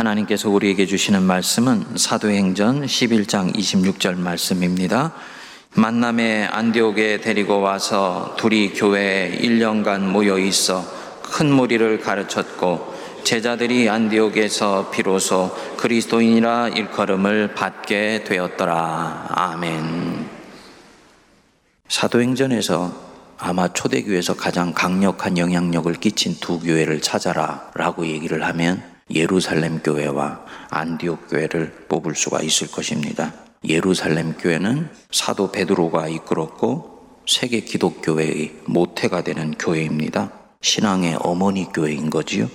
하나님께서 우리에게 주시는 말씀은 사도행전 11장 26절 말씀입니다. 만남에 안디옥에 데리고 와서 둘이 교회에 1년간 모여 있어 큰 무리를 가르쳤고 제자들이 안디옥에서 비로소 그리스도인이라 일컬음을 받게 되었더라. 아멘. 사도행전에서 아마 초대교회에서 가장 강력한 영향력을 끼친 두 교회를 찾아라 라고 얘기를 하면 예루살렘 교회와 안디옥 교회를 뽑을 수가 있을 것입니다. 예루살렘 교회는 사도 베드로가 이끌었고 세계 기독교회의 모태가 되는 교회입니다. 신앙의 어머니 교회인 거지요.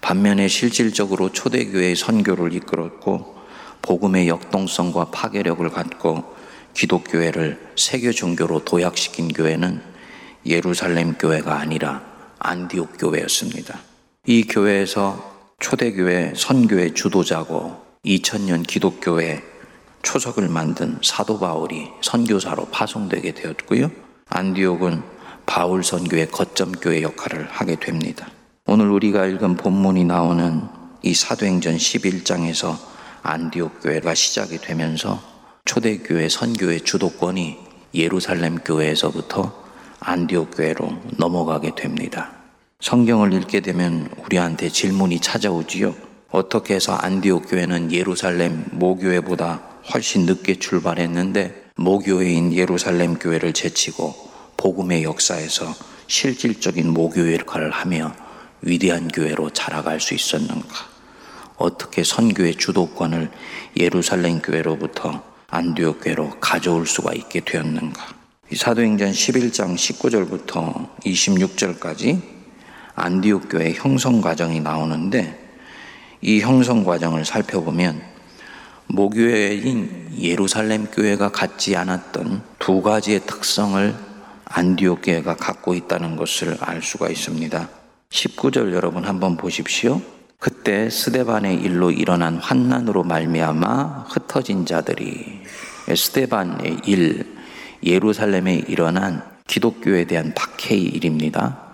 반면에 실질적으로 초대교회의 선교를 이끌었고 복음의 역동성과 파괴력을 갖고 기독교회를 세계 종교로 도약시킨 교회는 예루살렘 교회가 아니라 안디옥 교회였습니다. 이 교회에서 초대교회 선교의 주도자고 2000년 기독교회 초석을 만든 사도 바울이 선교사로 파송되게 되었고요. 안디옥은 바울 선교의 거점교회 역할을 하게 됩니다. 오늘 우리가 읽은 본문이 나오는 이 사도행전 11장에서 안디옥 교회가 시작이 되면서 초대교회 선교의 주도권이 예루살렘 교회에서부터 안디옥 교회로 넘어가게 됩니다. 성경을 읽게 되면 우리한테 질문이 찾아오지요. 어떻게 해서 안디옥 교회는 예루살렘 모교회보다 훨씬 늦게 출발했는데 모교회인 예루살렘 교회를 제치고 복음의 역사에서 실질적인 모교회 역할을 하며 위대한 교회로 자라갈 수 있었는가? 어떻게 선교의 주도권을 예루살렘 교회로부터 안디옥 교회로 가져올 수가 있게 되었는가? 사도행전 11장 19절부터 26절까지 안디옥 교회 형성 과정이 나오는데 이 형성 과정을 살펴보면 모교회인 예루살렘 교회가 갖지 않았던 두 가지의 특성을 안디옥 교회가 갖고 있다는 것을 알 수가 있습니다. 19절 여러분 한번 보십시오. 그때 스데반의 일로 일어난 환난으로 말미암아 흩어진 자들이 스데반의 일 예루살렘에 일어난 기독교에 대한 박해의 일입니다.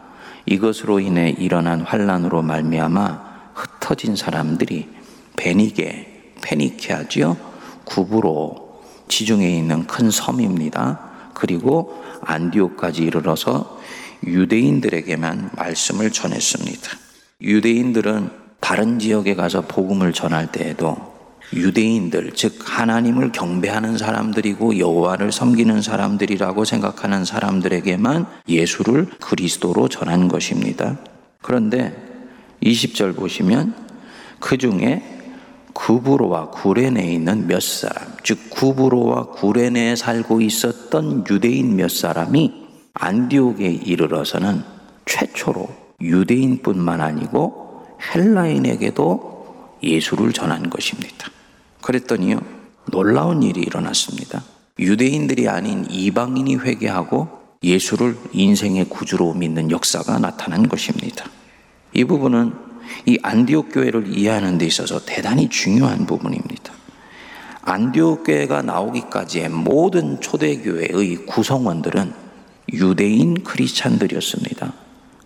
이것으로 인해 일어난 환란으로 말미암아 흩어진 사람들이 베니게 페니케아지요 구부로 지중해 있는 큰 섬입니다. 그리고 안디옥까지 이르러서 유대인들에게만 말씀을 전했습니다. 유대인들은 다른 지역에 가서 복음을 전할 때에도 유대인들 즉 하나님을 경배하는 사람들이고 여호와를 섬기는 사람들이라고 생각하는 사람들에게만 예수를 그리스도로 전한 것입니다. 그런데 20절 보시면 그 중에 구브로와 구레네에 있는 몇 사람, 즉 구브로와 구레네에 살고 있었던 유대인 몇 사람이 안디옥에 이르러서는 최초로 유대인뿐만 아니고 헬라인에게도 예수를 전한 것입니다. 그랬더니요, 놀라운 일이 일어났습니다. 유대인들이 아닌 이방인이 회개하고 예수를 인생의 구주로 믿는 역사가 나타난 것입니다. 이 부분은 이 안디옥 교회를 이해하는 데 있어서 대단히 중요한 부분입니다. 안디옥 교회가 나오기까지의 모든 초대 교회의 구성원들은 유대인 크리스찬들이었습니다.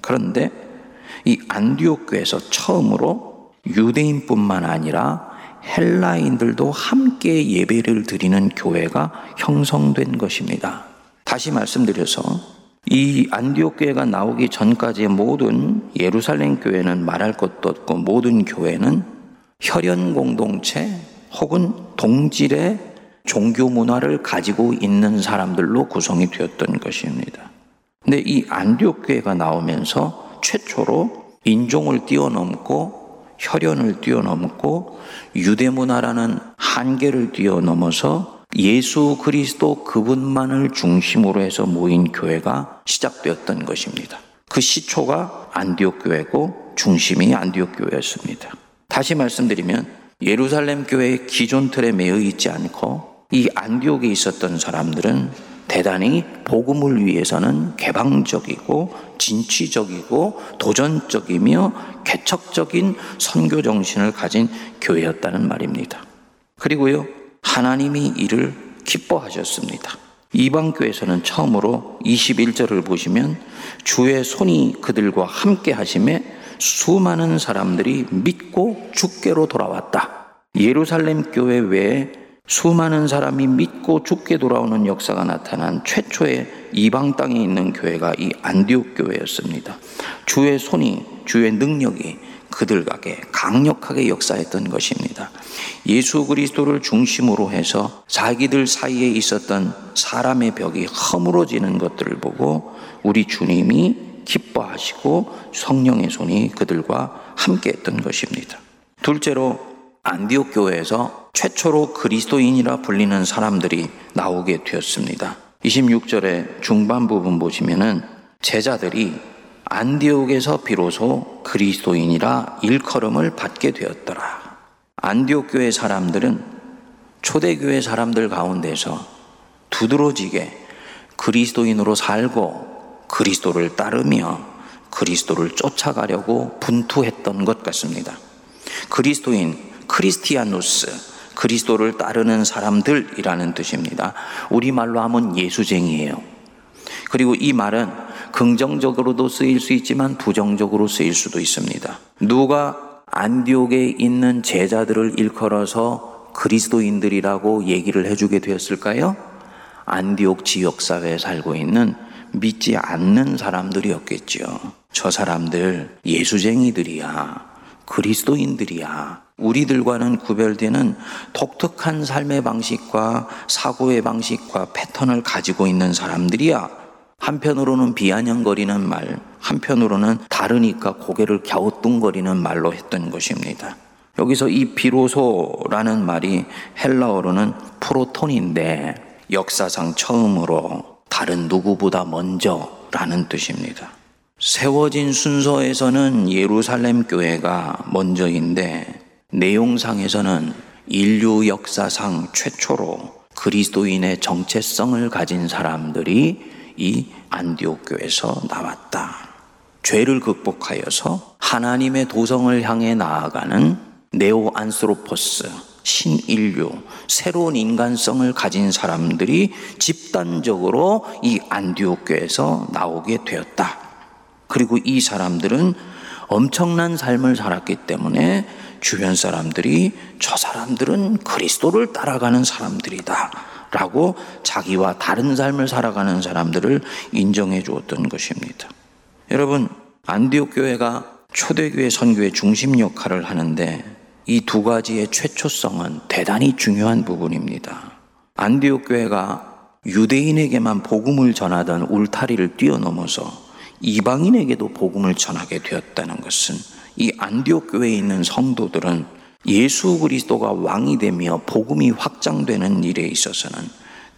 그런데 이 안디옥 교회에서 처음으로 유대인뿐만 아니라 헬라인들도 함께 예배를 드리는 교회가 형성된 것입니다. 다시 말씀드려서 이 안디옥 교회가 나오기 전까지의 모든 예루살렘 교회는 말할 것도 없고 모든 교회는 혈연 공동체 혹은 동질의 종교 문화를 가지고 있는 사람들로 구성이 되었던 것입니다. 근데 이 안디옥 교회가 나오면서 최초로 인종을 뛰어넘고 혈연을 뛰어넘고 유대 문화라는 한계를 뛰어넘어서 예수 그리스도 그분만을 중심으로 해서 모인 교회가 시작되었던 것입니다. 그 시초가 안디옥 교회고 중심이 안디옥 교회였습니다. 다시 말씀드리면 예루살렘 교회의 기존 틀에 매여 있지 않고 이 안디옥에 있었던 사람들은 대단히 복음을 위해서는 개방적이고 진취적이고 도전적이며 개척적인 선교 정신을 가진 교회였다는 말입니다. 그리고요, 하나님이 이를 기뻐하셨습니다. 이방 교회에서는 처음으로 21절을 보시면 주의 손이 그들과 함께 하심에 수많은 사람들이 믿고 죽게로 돌아왔다. 예루살렘 교회 외에 수많은 사람이 믿고 죽게 돌아오는 역사가 나타난 최초의 이방 땅에 있는 교회가 이 안디옥 교회였습니다. 주의 손이 주의 능력이 그들에게 강력하게 역사했던 것입니다. 예수 그리스도를 중심으로 해서 자기들 사이에 있었던 사람의 벽이 허물어지는 것들을 보고 우리 주님이 기뻐하시고 성령의 손이 그들과 함께 했던 것입니다. 둘째로 안디옥 교회에서 최초로 그리스도인이라 불리는 사람들이 나오게 되었습니다. 26절의 중반 부분 보시면은 제자들이 안디옥에서 비로소 그리스도인이라 일컬음을 받게 되었더라. 안디옥 교회 사람들은 초대교회 사람들 가운데서 두드러지게 그리스도인으로 살고 그리스도를 따르며 그리스도를 쫓아가려고 분투했던 것 같습니다. 그리스도인 크리스티아누스 그리스도를 따르는 사람들이라는 뜻입니다. 우리말로 하면 예수쟁이에요. 그리고 이 말은 긍정적으로도 쓰일 수 있지만 부정적으로 쓰일 수도 있습니다. 누가 안디옥에 있는 제자들을 일컬어서 그리스도인들이라고 얘기를 해주게 되었을까요? 안디옥 지역사회에 살고 있는 믿지 않는 사람들이었겠죠. 저 사람들 예수쟁이들이야. 그리스도인들이야. 우리들과는 구별되는 독특한 삶의 방식과 사고의 방식과 패턴을 가지고 있는 사람들이야. 한편으로는 비아냥거리는 말, 한편으로는 다르니까 고개를 갸우뚱거리는 말로 했던 것입니다. 여기서 이 비로소라는 말이 헬라어로는 프로톤인데 역사상 처음으로 다른 누구보다 먼저라는 뜻입니다. 세워진 순서에서는 예루살렘 교회가 먼저인데 내용상에서는 인류 역사상 최초로 그리스도인의 정체성을 가진 사람들이 이 안디옥 교에서 나왔다. 죄를 극복하여서 하나님의 도성을 향해 나아가는 네오 안스로포스 신인류 새로운 인간성을 가진 사람들이 집단적으로 이 안디옥 교에서 나오게 되었다. 그리고 이 사람들은 엄청난 삶을 살았기 때문에 주변 사람들이 저 사람들은 그리스도를 따라가는 사람들이다. 라고 자기와 다른 삶을 살아가는 사람들을 인정해 주었던 것입니다. 여러분, 안디옥 교회가 초대교회 선교의 중심 역할을 하는데 이 두 가지의 최초성은 대단히 중요한 부분입니다. 안디옥 교회가 유대인에게만 복음을 전하던 울타리를 뛰어넘어서 이방인에게도 복음을 전하게 되었다는 것은 이 안디옥 교회에 있는 성도들은 예수 그리스도가 왕이 되며 복음이 확장되는 일에 있어서는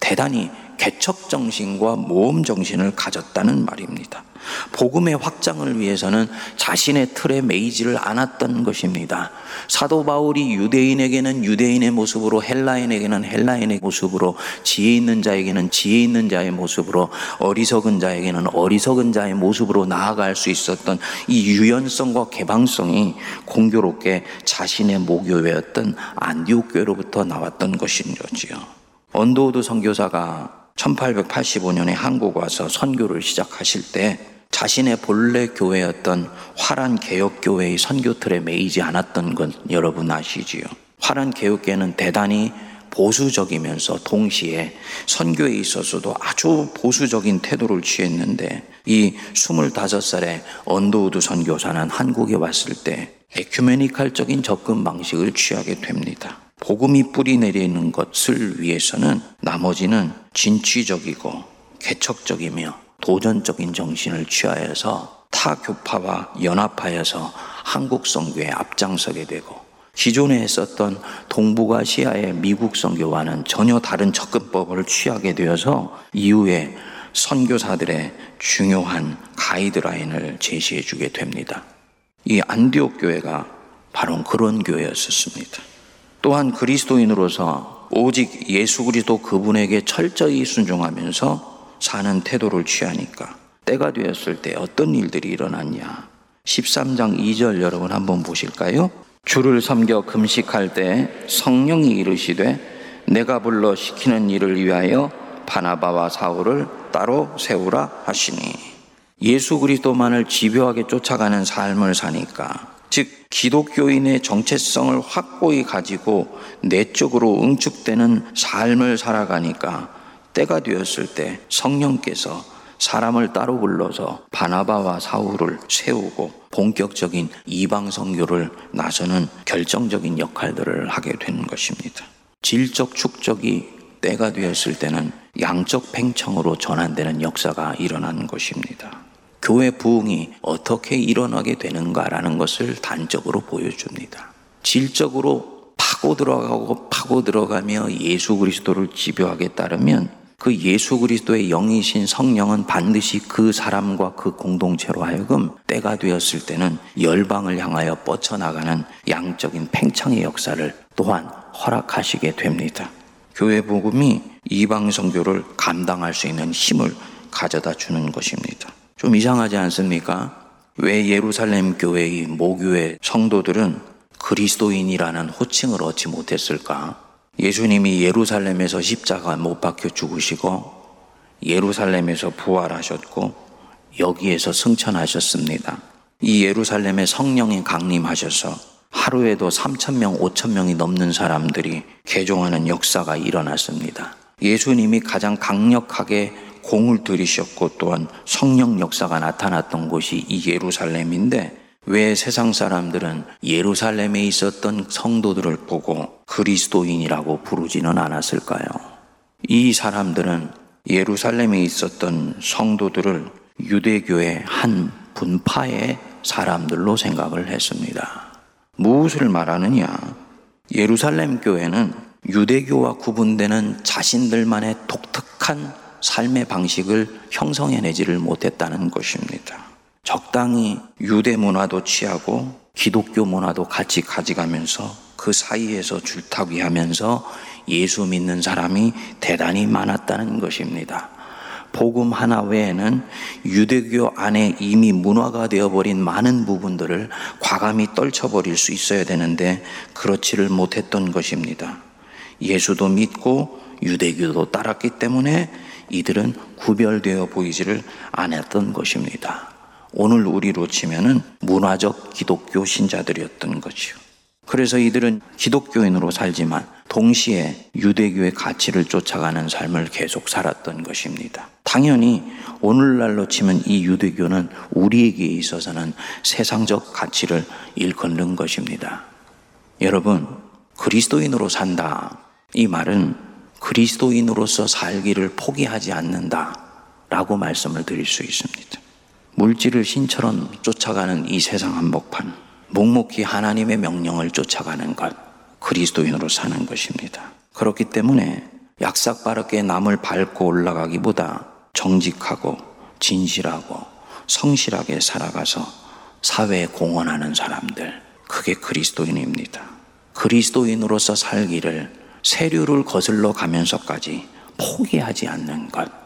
대단히 개척 정신과 모험 정신을 가졌다는 말입니다. 복음의 확장을 위해서는 자신의 틀에 매이지를 않았던 것입니다. 사도 바울이 유대인에게는 유대인의 모습으로 헬라인에게는 헬라인의 모습으로 지혜 있는 자에게는 지혜 있는 자의 모습으로 어리석은 자에게는 어리석은 자의 모습으로 나아갈 수 있었던 이 유연성과 개방성이 공교롭게 자신의 모교회였던 안디옥 교회로부터 나왔던 것인 거지요. 언더우드 선교사가 1885년에 한국 와서 선교를 시작하실 때 자신의 본래 교회였던 화란 개혁교회의 선교틀에 매이지 않았던 건 여러분 아시지요? 화란 개혁교회는 대단히 보수적이면서 동시에 선교에 있어서도 아주 보수적인 태도를 취했는데 이 25살의 언더우드 선교사는 한국에 왔을 때 에큐메니칼적인 접근 방식을 취하게 됩니다. 복음이 뿌리 내리는 것을 위해서는 나머지는 진취적이고 개척적이며 도전적인 정신을 취하여서 타 교파와 연합하여서 한국 선교에 앞장서게 되고 기존에 했었던 동북아시아의 미국 선교와는 전혀 다른 접근법을 취하게 되어서 이후에 선교사들의 중요한 가이드라인을 제시해 주게 됩니다. 이 안디옥 교회가 바로 그런 교회였었습니다. 또한 그리스도인으로서 오직 예수 그리스도 그분에게 철저히 순종하면서 사는 태도를 취하니까 때가 되었을 때 어떤 일들이 일어났냐. 13장 2절 여러분 한번 보실까요? 주를 섬겨 금식할 때 성령이 이르시되 내가 불러 시키는 일을 위하여 바나바와 사울을 따로 세우라 하시니 예수 그리스도만을 집요하게 쫓아가는 삶을 사니까 즉 기독교인의 정체성을 확고히 가지고 내적으로 응축되는 삶을 살아가니까 때가 되었을 때 성령께서 사람을 따로 불러서 바나바와 사울을 세우고 본격적인 이방 선교를 나서는 결정적인 역할들을 하게 되는 것입니다. 질적 축적이 때가 되었을 때는 양적 팽창으로 전환되는 역사가 일어나는 것입니다. 교회 부흥이 어떻게 일어나게 되는가라는 것을 단적으로 보여줍니다. 질적으로 파고 들어가고 파고 들어가며 예수 그리스도를 집요하게 따르면 그 예수 그리스도의 영이신 성령은 반드시 그 사람과 그 공동체로 하여금 때가 되었을 때는 열방을 향하여 뻗쳐나가는 양적인 팽창의 역사를 또한 허락하시게 됩니다. 교회 복음이 이방 선교를 감당할 수 있는 힘을 가져다 주는 것입니다. 좀 이상하지 않습니까? 왜 예루살렘 교회의 모교회 성도들은 그리스도인이라는 호칭을 얻지 못했을까? 예수님이 예루살렘에서 십자가 못 박혀 죽으시고 예루살렘에서 부활하셨고 여기에서 승천하셨습니다. 이 예루살렘에 성령이 강림하셔서 하루에도 3천명, 5천명이 넘는 사람들이 개종하는 역사가 일어났습니다. 예수님이 가장 강력하게 공을 들이셨고 또한 성령 역사가 나타났던 곳이 이 예루살렘인데 왜 세상 사람들은 예루살렘에 있었던 성도들을 보고 그리스도인이라고 부르지는 않았을까요? 이 사람들은 예루살렘에 있었던 성도들을 유대교의 한 분파의 사람들로 생각을 했습니다. 무엇을 말하느냐? 예루살렘 교회는 유대교와 구분되는 자신들만의 독특한 삶의 방식을 형성해내지를 못했다는 것입니다. 적당히 유대 문화도 취하고 기독교 문화도 같이 가져가면서 그 사이에서 줄타기 하면서 예수 믿는 사람이 대단히 많았다는 것입니다. 복음 하나 외에는 유대교 안에 이미 문화가 되어버린 많은 부분들을 과감히 떨쳐버릴 수 있어야 되는데 그렇지를 못했던 것입니다. 예수도 믿고 유대교도 따랐기 때문에 이들은 구별되어 보이지를 않았던 것입니다. 오늘 우리로 치면은 문화적 기독교 신자들이었던 거지요. 그래서 이들은 기독교인으로 살지만 동시에 유대교의 가치를 쫓아가는 삶을 계속 살았던 것입니다. 당연히 오늘날로 치면 이 유대교는 우리에게 있어서는 세상적 가치를 일컫는 것입니다. 여러분, 그리스도인으로 산다. 이 말은 그리스도인으로서 살기를 포기하지 않는다. 라고 말씀을 드릴 수 있습니다. 물질을 신처럼 쫓아가는 이 세상 한복판, 묵묵히 하나님의 명령을 쫓아가는 것, 그리스도인으로 사는 것입니다. 그렇기 때문에 약삭 빠르게 남을 밟고 올라가기보다 정직하고 진실하고 성실하게 살아가서 사회에 공헌하는 사람들, 그게 그리스도인입니다. 그리스도인으로서 살기를 세류를 거슬러 가면서까지 포기하지 않는 것.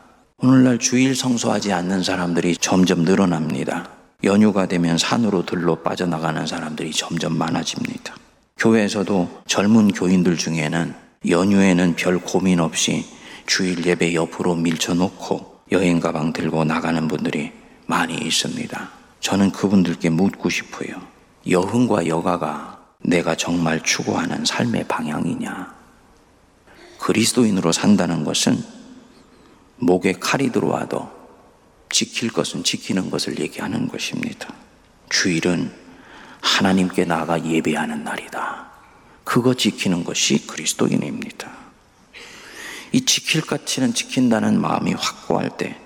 오늘날 주일 성수하지 않는 사람들이 점점 늘어납니다. 연휴가 되면 산으로 들러 빠져나가는 사람들이 점점 많아집니다. 교회에서도 젊은 교인들 중에는 연휴에는 별 고민 없이 주일 예배 옆으로 밀쳐놓고 여행 가방 들고 나가는 분들이 많이 있습니다. 저는 그분들께 묻고 싶어요. 여흥과 여가가 내가 정말 추구하는 삶의 방향이냐? 그리스도인으로 산다는 것은 목에 칼이 들어와도 지킬 것은 지키는 것을 얘기하는 것입니다. 주일은 하나님께 나아가 예배하는 날이다. 그거 지키는 것이 그리스도인입니다. 이 지킬 가치는 지킨다는 마음이 확고할 때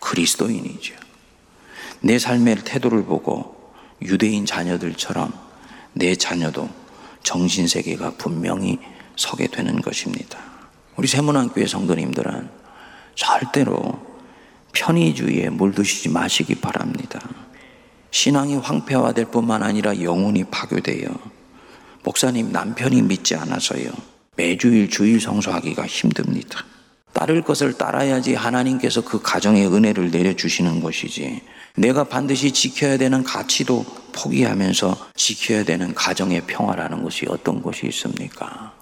그리스도인이죠. 내 삶의 태도를 보고 유대인 자녀들처럼 내 자녀도 정신세계가 분명히 서게 되는 것입니다. 우리 세문안교회 성도님들은 절대로 편의주의에 물드시지 마시기 바랍니다. 신앙이 황폐화될 뿐만 아니라 영혼이 파괴돼요. 목사님 남편이 믿지 않아서요. 매주일 주일 성수하기가 힘듭니다. 따를 것을 따라야지 하나님께서 그 가정의 은혜를 내려주시는 것이지. 내가 반드시 지켜야 되는 가치도 포기하면서 지켜야 되는 가정의 평화라는 것이 어떤 것이 있습니까?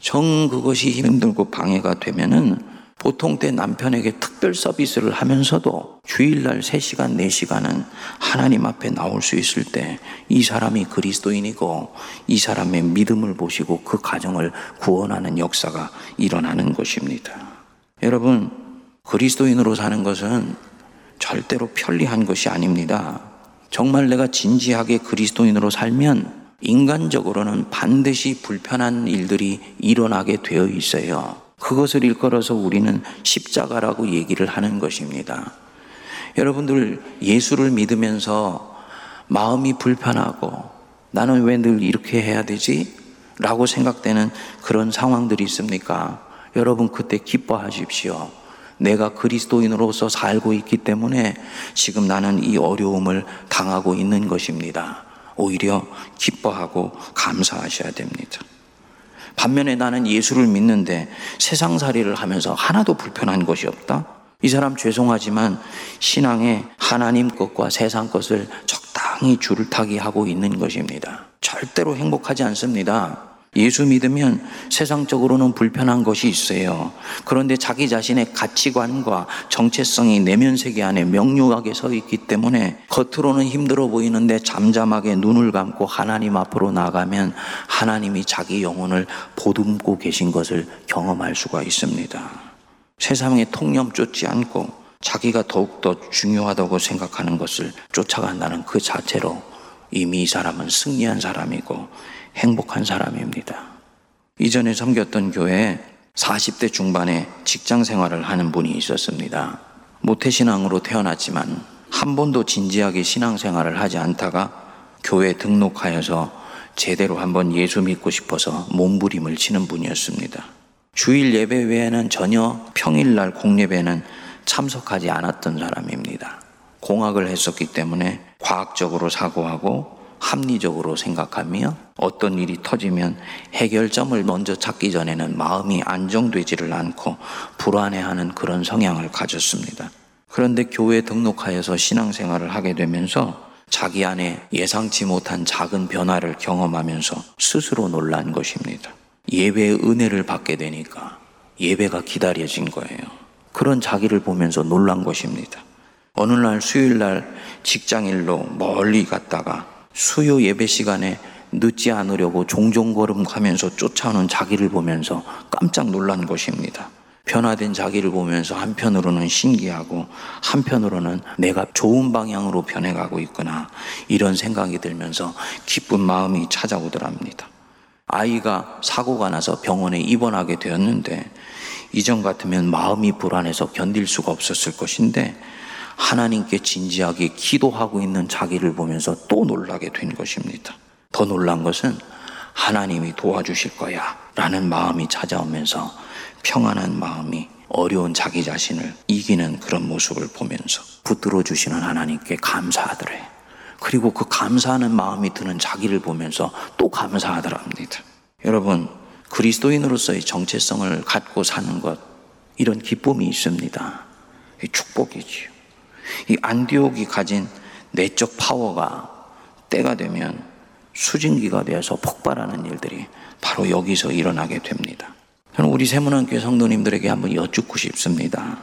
정 그것이 힘들고 방해가 되면은 보통 때 남편에게 특별 서비스를 하면서도 주일날 3시간, 4시간은 하나님 앞에 나올 수 있을 때 이 사람이 그리스도인이고 이 사람의 믿음을 보시고 그 가정을 구원하는 역사가 일어나는 것입니다. 여러분, 그리스도인으로 사는 것은 절대로 편리한 것이 아닙니다. 정말 내가 진지하게 그리스도인으로 살면 인간적으로는 반드시 불편한 일들이 일어나게 되어 있어요. 그것을 일컬어서 우리는 십자가라고 얘기를 하는 것입니다. 여러분들 예수를 믿으면서 마음이 불편하고 나는 왜 늘 이렇게 해야 되지? 라고 생각되는 그런 상황들이 있습니까? 여러분 그때 기뻐하십시오. 내가 그리스도인으로서 살고 있기 때문에 지금 나는 이 어려움을 당하고 있는 것입니다. 오히려 기뻐하고 감사하셔야 됩니다. 반면에 나는 예수를 믿는데 세상살이를 하면서 하나도 불편한 것이 없다? 이 사람 죄송하지만 신앙에 하나님 것과 세상 것을 적당히 줄을 타기 하고 있는 것입니다. 절대로 행복하지 않습니다. 예수 믿으면 세상적으로는 불편한 것이 있어요. 그런데 자기 자신의 가치관과 정체성이 내면 세계 안에 명료하게 서 있기 때문에 겉으로는 힘들어 보이는데 잠잠하게 눈을 감고 하나님 앞으로 나가면 하나님이 자기 영혼을 보듬고 계신 것을 경험할 수가 있습니다. 세상의 통념 쫓지 않고 자기가 더욱더 중요하다고 생각하는 것을 쫓아간다는 그 자체로 이미 이 사람은 승리한 사람이고 행복한 사람입니다. 이전에 섬겼던 교회에 40대 중반에 직장 생활을 하는 분이 있었습니다. 모태신앙으로 태어났지만 한 번도 진지하게 신앙생활을 하지 않다가 교회 등록하여서 제대로 한번 예수 믿고 싶어서 몸부림을 치는 분이었습니다. 주일 예배 외에는 전혀 평일날 공예배는 참석하지 않았던 사람입니다. 공학을 했었기 때문에 과학적으로 사고하고 합리적으로 생각하며 어떤 일이 터지면 해결점을 먼저 찾기 전에는 마음이 안정되지를 않고 불안해하는 그런 성향을 가졌습니다. 그런데 교회 등록하여서 신앙생활을 하게 되면서 자기 안에 예상치 못한 작은 변화를 경험하면서 스스로 놀란 것입니다. 예배의 은혜를 받게 되니까 예배가 기다려진 거예요. 그런 자기를 보면서 놀란 것입니다. 어느 날 수요일 날 직장일로 멀리 갔다가 수요 예배 시간에 늦지 않으려고 종종 걸음가면서 쫓아오는 자기를 보면서 깜짝 놀란 것입니다. 변화된 자기를 보면서 한편으로는 신기하고 한편으로는 내가 좋은 방향으로 변해가고 있구나 이런 생각이 들면서 기쁜 마음이 찾아오더랍니다. 아이가 사고가 나서 병원에 입원하게 되었는데 이전 같으면 마음이 불안해서 견딜 수가 없었을 것인데 하나님께 진지하게 기도하고 있는 자기를 보면서 또 놀라게 된 것입니다. 더 놀란 것은 하나님이 도와주실 거야 라는 마음이 찾아오면서 평안한 마음이 어려운 자기 자신을 이기는 그런 모습을 보면서 붙들어 주시는 하나님께 감사하더래. 그리고 그 감사하는 마음이 드는 자기를 보면서 또 감사하더랍니다. 여러분, 그리스도인으로서의 정체성을 갖고 사는 것, 이런 기쁨이 있습니다. 축복이지요. 이 안디옥이 가진 내적 파워가 때가 되면 수증기가 되어서 폭발하는 일들이 바로 여기서 일어나게 됩니다. 저는 우리 세문안교회 성도님들에게 한번 여쭙고 싶습니다.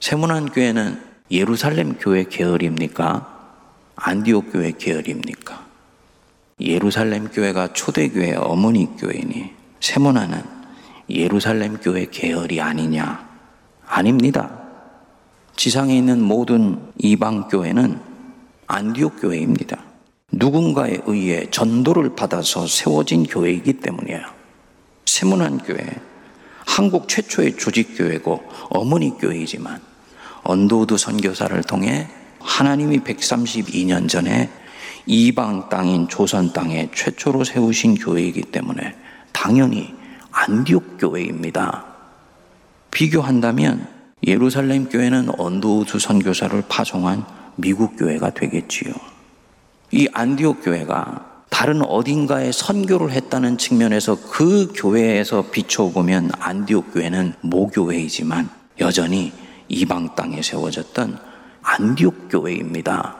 세문안교회는 예루살렘 교회 계열입니까? 안디옥 교회 계열입니까? 예루살렘 교회가 초대교회 어머니 교회니 세문안은 예루살렘 교회 계열이 아니냐? 아닙니다. 지상에 있는 모든 이방 교회는 안디옥 교회입니다. 누군가에 의해 전도를 받아서 세워진 교회이기 때문이에요. 새문안 교회, 한국 최초의 조직 교회고 어머니 교회이지만 언더우드 선교사를 통해 하나님이 132년 전에 이방 땅인 조선 땅에 최초로 세우신 교회이기 때문에 당연히 안디옥 교회입니다. 비교한다면 예루살렘 교회는 언더우드 선교사를 파송한 미국 교회가 되겠지요. 이 안디옥 교회가 다른 어딘가에 선교를 했다는 측면에서 그 교회에서 비춰보면 안디옥 교회는 모교회이지만 여전히 이방 땅에 세워졌던 안디옥 교회입니다.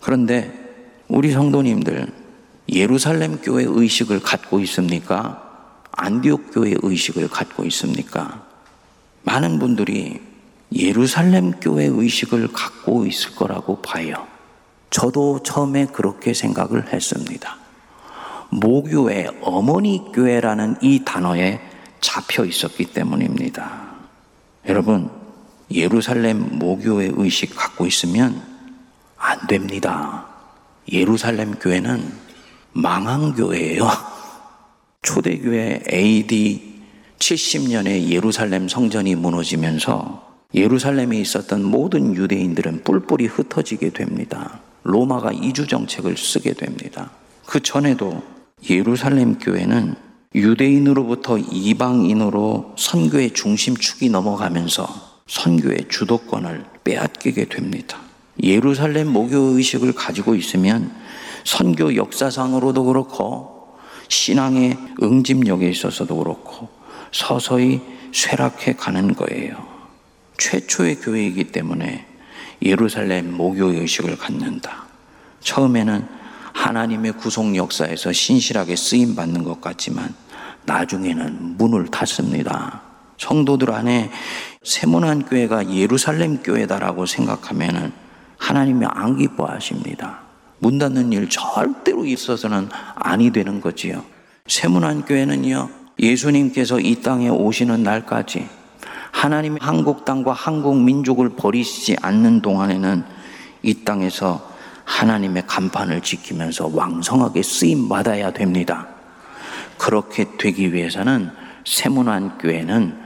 그런데 우리 성도님들 예루살렘 교회 의식을 갖고 있습니까? 안디옥 교회 의식을 갖고 있습니까? 많은 분들이 예루살렘 교회 의식을 갖고 있을 거라고 봐요. 저도 처음에 그렇게 생각을 했습니다. 모교회, 어머니 교회라는 이 단어에 잡혀 있었기 때문입니다. 여러분, 예루살렘 모교회 의식 갖고 있으면 안 됩니다. 예루살렘 교회는 망한 교회예요. 초대교회 AD 70년에 예루살렘 성전이 무너지면서 예루살렘에 있었던 모든 유대인들은 뿔뿔이 흩어지게 됩니다. 로마가 이주 정책을 쓰게 됩니다. 그 전에도 예루살렘 교회는 유대인으로부터 이방인으로 선교의 중심축이 넘어가면서 선교의 주도권을 빼앗기게 됩니다. 예루살렘 모교 의식을 가지고 있으면 선교 역사상으로도 그렇고 신앙의 응집력에 있어서도 그렇고 서서히 쇠락해 가는 거예요. 최초의 교회이기 때문에 예루살렘 모교 의식을 갖는다. 처음에는 하나님의 구속 역사에서 신실하게 쓰임 받는 것 같지만 나중에는 문을 닫습니다. 성도들 안에 세문안 교회가 예루살렘 교회다라고 생각하면은 하나님이 안 기뻐하십니다. 문 닫는 일 절대로 있어서는 아니 되는 거지요. 세문안 교회는요, 예수님께서 이 땅에 오시는 날까지 하나님이 한국 땅과 한국 민족을 버리시지 않는 동안에는 이 땅에서 하나님의 간판을 지키면서 왕성하게 쓰임 받아야 됩니다. 그렇게 되기 위해서는 세문안 교회는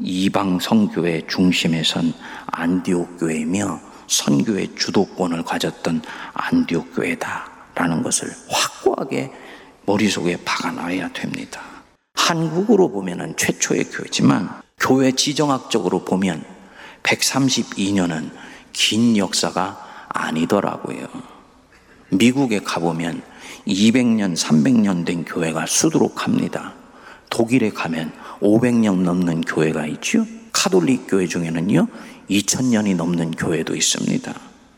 이방 성교의 중심에 선 안디옥 교회이며 선교의 주도권을 가졌던 안디옥 교회다라는 것을 확고하게 머릿속에 박아놔야 됩니다. 한국으로 보면은 최초의 교회지만 교회 지정학적으로 보면 132년은 긴 역사가 아니더라고요. 미국에 가보면 200년, 300년 된 교회가 수두룩합니다. 독일에 가면 500년 넘는 교회가 있죠. 카톨릭 교회 중에는요, 2000년이 넘는 교회도 있습니다.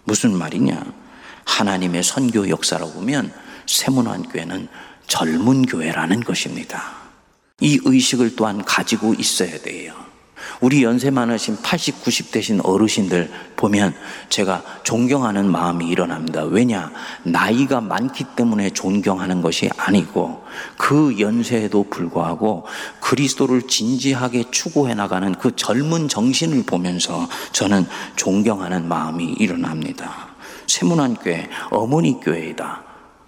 무슨 말이냐? 하나님의 선교 역사로 보면 세문안 교회는 젊은 교회라는 것입니다. 이 의식을 또한 가지고 있어야 돼요. 우리 연세 많으신 80, 90 되신 어르신들 보면 제가 존경하는 마음이 일어납니다. 왜냐? 나이가 많기 때문에 존경하는 것이 아니고 그 연세에도 불구하고 그리스도를 진지하게 추구해 나가는 그 젊은 정신을 보면서 저는 존경하는 마음이 일어납니다. 세문안 교회, 어머니 교회이다.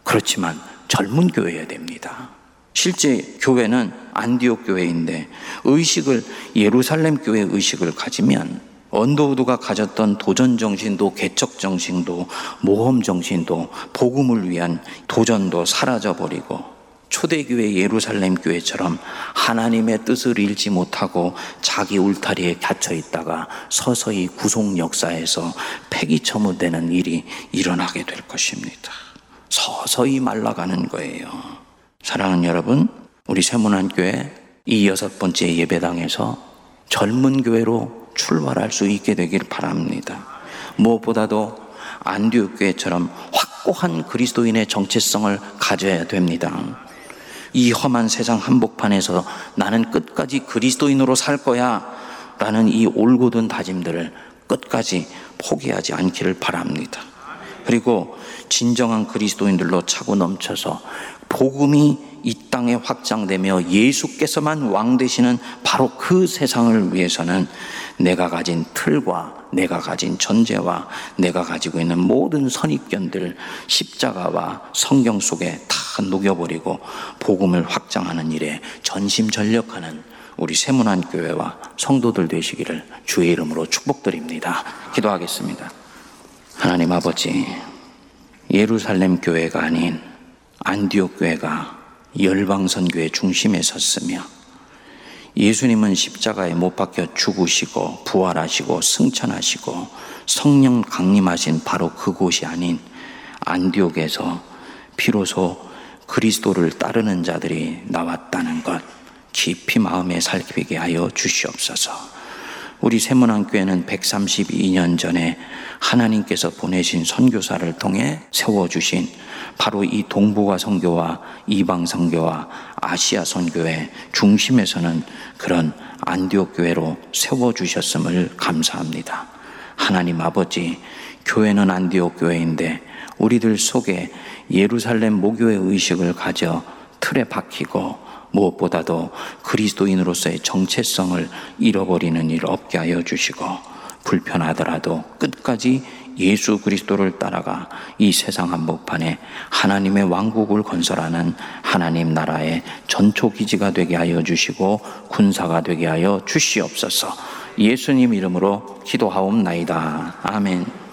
그렇지만 젊은 교회여야 됩니다. 실제 교회는 안디옥 교회인데 의식을 예루살렘 교회 의식을 가지면 언더우드가 가졌던 도전 정신도 개척 정신도 모험 정신도 복음을 위한 도전도 사라져 버리고 초대교회 예루살렘 교회처럼 하나님의 뜻을 잃지 못하고 자기 울타리에 갇혀 있다가 서서히 구속 역사에서 폐기 처무되는 일이 일어나게 될 것입니다. 서서히 말라가는 거예요. 사랑하는 여러분, 우리 세문안교회 이 여섯 번째 예배당에서 젊은 교회로 출발할 수 있게 되길 바랍니다. 무엇보다도 안디옥교회처럼 확고한 그리스도인의 정체성을 가져야 됩니다. 이 험한 세상 한복판에서 나는 끝까지 그리스도인으로 살 거야 라는 이 올곧은 다짐들을 끝까지 포기하지 않기를 바랍니다. 그리고 진정한 그리스도인들로 차고 넘쳐서 복음이 이 땅에 확장되며 예수께서만 왕 되시는 바로 그 세상을 위해서는 내가 가진 틀과 내가 가진 전제와 내가 가지고 있는 모든 선입견들 십자가와 성경 속에 다 녹여버리고 복음을 확장하는 일에 전심전력하는 우리 세문안 교회와 성도들 되시기를 주의 이름으로 축복드립니다. 기도하겠습니다. 하나님 아버지, 예루살렘 교회가 아닌 안디옥 교회가 열방 선교의 중심에 섰으며 예수님은 십자가에 못 박혀 죽으시고 부활하시고 승천하시고 성령 강림하신 바로 그곳이 아닌 안디옥에서 비로소 그리스도를 따르는 자들이 나왔다는 것 깊이 마음에 살피게 하여 주시옵소서. 우리 세문안교회는 132년 전에 하나님께서 보내신 선교사를 통해 세워주신 바로 이 동북아 선교와 이방 선교와 아시아 선교의 중심에서는 그런 안디옥 교회로 세워주셨음을 감사합니다. 하나님 아버지, 교회는 안디옥 교회인데 우리들 속에 예루살렘 모교의 의식을 가져 틀에 박히고 무엇보다도 그리스도인으로서의 정체성을 잃어버리는 일 없게 하여 주시고 불편하더라도 끝까지 예수 그리스도를 따라가 이 세상 한복판에 하나님의 왕국을 건설하는 하나님 나라의 전초 기지가 되게 하여 주시고 군사가 되게 하여 주시옵소서. 예수님 이름으로 기도하옵나이다. 아멘.